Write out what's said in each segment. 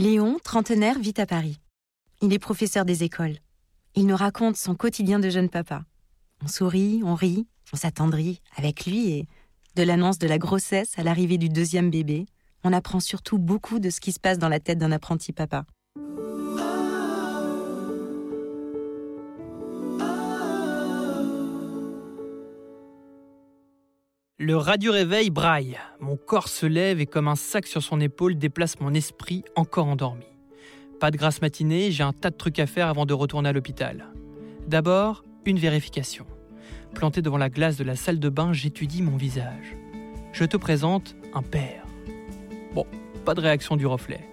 Léon, trentenaire, vit à Paris. Il est professeur des écoles. Il nous raconte son quotidien de jeune papa. On sourit, on rit, on s'attendrit avec lui et de l'annonce de la grossesse à l'arrivée du deuxième bébé, on apprend surtout beaucoup de ce qui se passe dans la tête d'un apprenti papa. Le radio-réveil braille. Mon corps se lève et comme un sac sur son épaule déplace mon esprit encore endormi. Pas de grasse matinée, j'ai un tas de trucs à faire avant de retourner à l'hôpital. D'abord, une vérification. Planté devant la glace de la salle de bain, j'étudie mon visage. Je te présente un père. Bon, pas de réaction du reflet.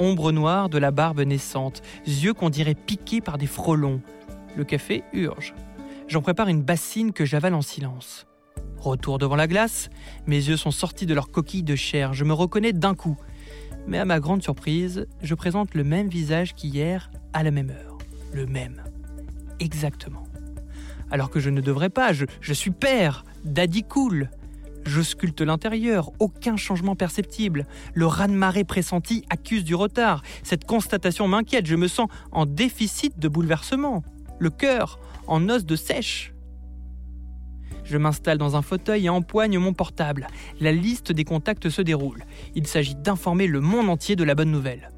Ombre noire de la barbe naissante, yeux qu'on dirait piqués par des frelons. Le café urge. J'en prépare une bassine que j'avale en silence. Retour devant la glace, mes yeux sont sortis de leur coquille de chair, je me reconnais d'un coup. Mais à ma grande surprise, je présente le même visage qu'hier à la même heure. Le même. Exactement. Alors que je ne devrais pas, je, suis père, daddy cool. Je sculpte l'intérieur, aucun changement perceptible. Le raz-de-marée pressenti accuse du retard. Cette constatation m'inquiète, je me sens en déficit de bouleversement. Le cœur en os de sèche. Je m'installe dans un fauteuil et empoigne mon portable. La liste des contacts se déroule. Il s'agit d'informer le monde entier de la bonne nouvelle.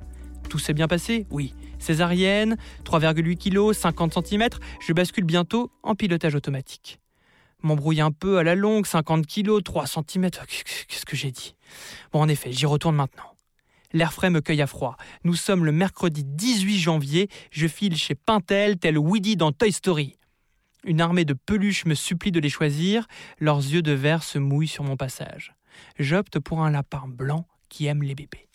Tout s'est bien passé? Oui. Césarienne, 3,8 kg, 50 cm, je bascule bientôt en pilotage automatique. M'embrouille un peu à la longue, 50 kg, 3 cm. Qu'est-ce que j'ai dit? Bon, en effet, j'y retourne maintenant. L'air frais me cueille à froid. Nous sommes le mercredi 18 janvier. Je file chez Pintel, tel Woody dans Toy Story. Une armée de peluches me supplie de les choisir, leurs yeux de verre se mouillent sur mon passage. J'opte pour un lapin blanc qui aime les bébés.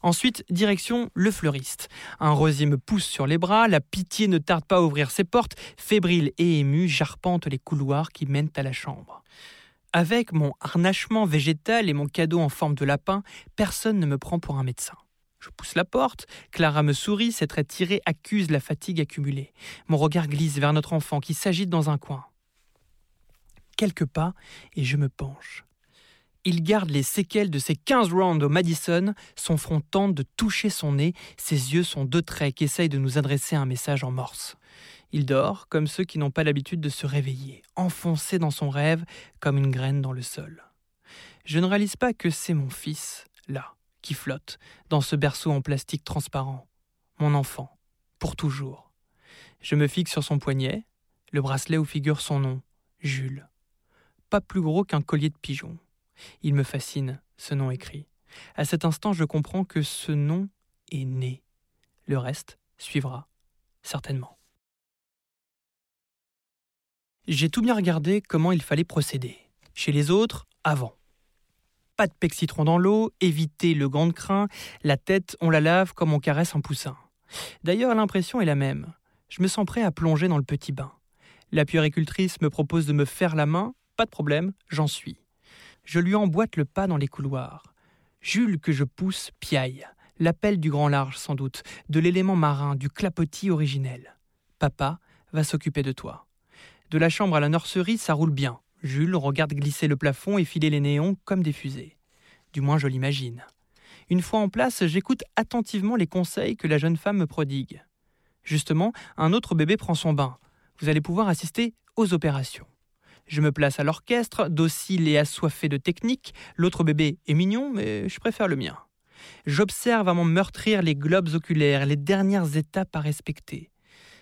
Ensuite, direction le fleuriste. Un rosier me pousse sur les bras, la pitié ne tarde pas à ouvrir ses portes, fébrile et ému, j'arpente les couloirs qui mènent à la chambre. Avec mon harnachement végétal et mon cadeau en forme de lapin, personne ne me prend pour un médecin. Je pousse la porte, Clara me sourit, ses traits tirés accusent la fatigue accumulée. Mon regard glisse vers notre enfant qui s'agite dans un coin. Quelques pas, et je me penche. Il garde les séquelles de ses 15 rounds au Madison, son front tente de toucher son nez, ses yeux sont deux traits qui essayent de nous adresser un message en morse. Il dort comme ceux qui n'ont pas l'habitude de se réveiller, enfoncé dans son rêve comme une graine dans le sol. Je ne réalise pas que c'est mon fils, là, qui flotte dans ce berceau en plastique transparent. Mon enfant, pour toujours. Je me fixe sur son poignet, le bracelet où figure son nom, Jules. Pas plus gros qu'un collier de pigeon. Il me fascine, ce nom écrit. À cet instant, je comprends que ce nom est né. Le reste suivra, certainement. J'ai tout bien regardé comment il fallait procéder. Chez les autres, avant pas de pexitron dans l'eau, éviter le gant de crin, la tête, on la lave comme on caresse un poussin. D'ailleurs, l'impression est la même. Je me sens prêt à plonger dans le petit bain. La puéricultrice me propose de me faire la main, pas de problème, j'en suis. Je lui emboîte le pas dans les couloirs. Jules que je pousse piaille. L'appel du grand large sans doute, de l'élément marin, du clapotis originel. Papa va s'occuper de toi. De la chambre à la nurserie, ça roule bien. Jules regarde glisser le plafond et filer les néons comme des fusées. Du moins je l'imagine. Une fois en place, j'écoute attentivement les conseils que la jeune femme me prodigue. Justement, un autre bébé prend son bain. Vous allez pouvoir assister aux opérations. Je me place à l'orchestre, docile et assoiffé de technique. L'autre bébé est mignon, mais je préfère le mien. J'observe à mon meurtrir les globes oculaires, les dernières étapes à respecter.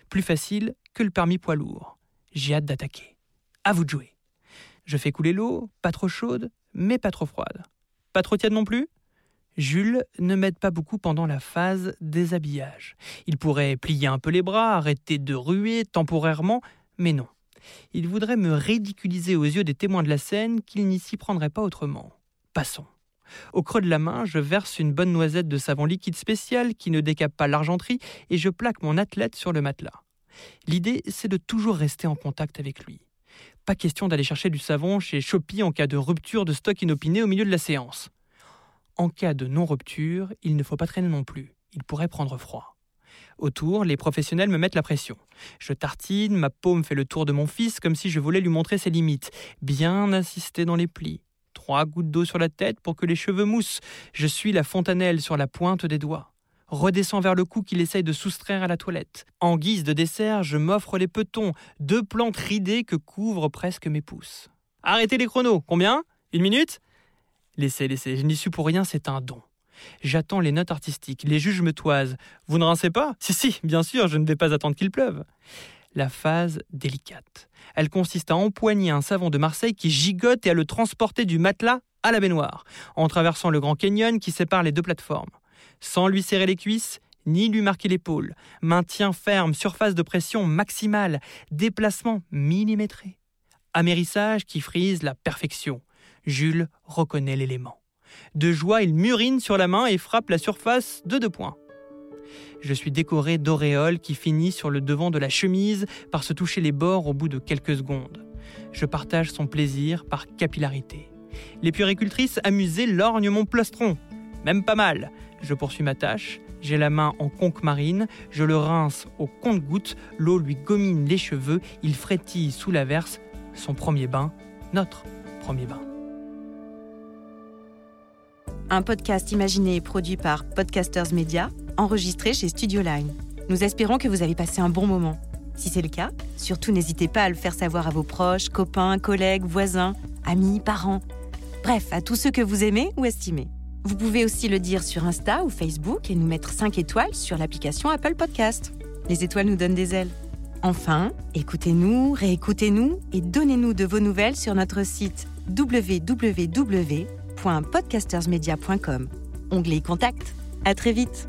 Plus facile que le permis poids lourd. J'ai hâte d'attaquer. À vous de jouer. Je fais couler l'eau, pas trop chaude, mais pas trop froide. Pas trop tiède non plus? Jules ne m'aide pas beaucoup pendant la phase déshabillage. Il pourrait plier un peu les bras, arrêter de ruer temporairement, mais non. Il voudrait me ridiculiser aux yeux des témoins de la scène qu'il n'y s'y prendrait pas autrement. Passons. Au creux de la main, je verse une bonne noisette de savon liquide spécial qui ne décape pas l'argenterie et je plaque mon athlète sur le matelas. L'idée, c'est de toujours rester en contact avec lui. Pas question d'aller chercher du savon chez Shopee en cas de rupture de stock inopiné au milieu de la séance. En cas de non-rupture, il ne faut pas traîner non plus. Il pourrait prendre froid. Autour, les professionnels me mettent la pression. Je tartine, ma paume fait le tour de mon fils comme si je voulais lui montrer ses limites. Bien insister dans les plis. Trois gouttes d'eau sur la tête pour que les cheveux moussent. Je suis la fontanelle sur la pointe des doigts. Redescends vers le cou qu'il essaye de soustraire à la toilette. En guise de dessert, je m'offre les petons, deux plantes ridées que couvrent presque mes pouces. Arrêtez les chronos. Combien? Une minute? Laissez, laissez, je n'y suis pour rien, c'est un don. J'attends les notes artistiques, les juges me toisent. Vous ne rincez pas? Si, si, bien sûr, je ne vais pas attendre qu'il pleuve. La phase délicate. Elle consiste à empoigner un savon de Marseille qui gigote et à le transporter du matelas à la baignoire, en traversant le Grand Canyon qui sépare les deux plateformes. Sans lui serrer les cuisses, ni lui marquer l'épaule. Maintien ferme, surface de pression maximale, déplacement millimétré. Amérissage qui frise la perfection. Jules reconnaît l'élément. De joie, il murine sur la main et frappe la surface de deux points. Je suis décoré d'auréoles qui finissent sur le devant de la chemise par se toucher les bords au bout de quelques secondes. Je partage son plaisir par capillarité. Les puéricultrices amusées lorgnent mon plastron. Même pas mal. Je poursuis ma tâche. J'ai la main en conque marine, je le rince au compte-goutte, l'eau lui gomine les cheveux, il frétille sous la verse. Son premier bain, notre premier bain. Un podcast imaginé et produit par Podcasters Media, enregistré chez Studio Line. Nous espérons que vous avez passé un bon moment. Si c'est le cas, surtout n'hésitez pas à le faire savoir à vos proches, copains, collègues, voisins, amis, parents. Bref, à tous ceux que vous aimez ou estimez. Vous pouvez aussi le dire sur Insta ou Facebook et nous mettre 5 étoiles sur l'application Apple Podcast. Les étoiles nous donnent des ailes. Enfin, écoutez-nous, réécoutez-nous et donnez-nous de vos nouvelles sur notre site www.podcastersmedia.com. Onglet Contact. À très vite.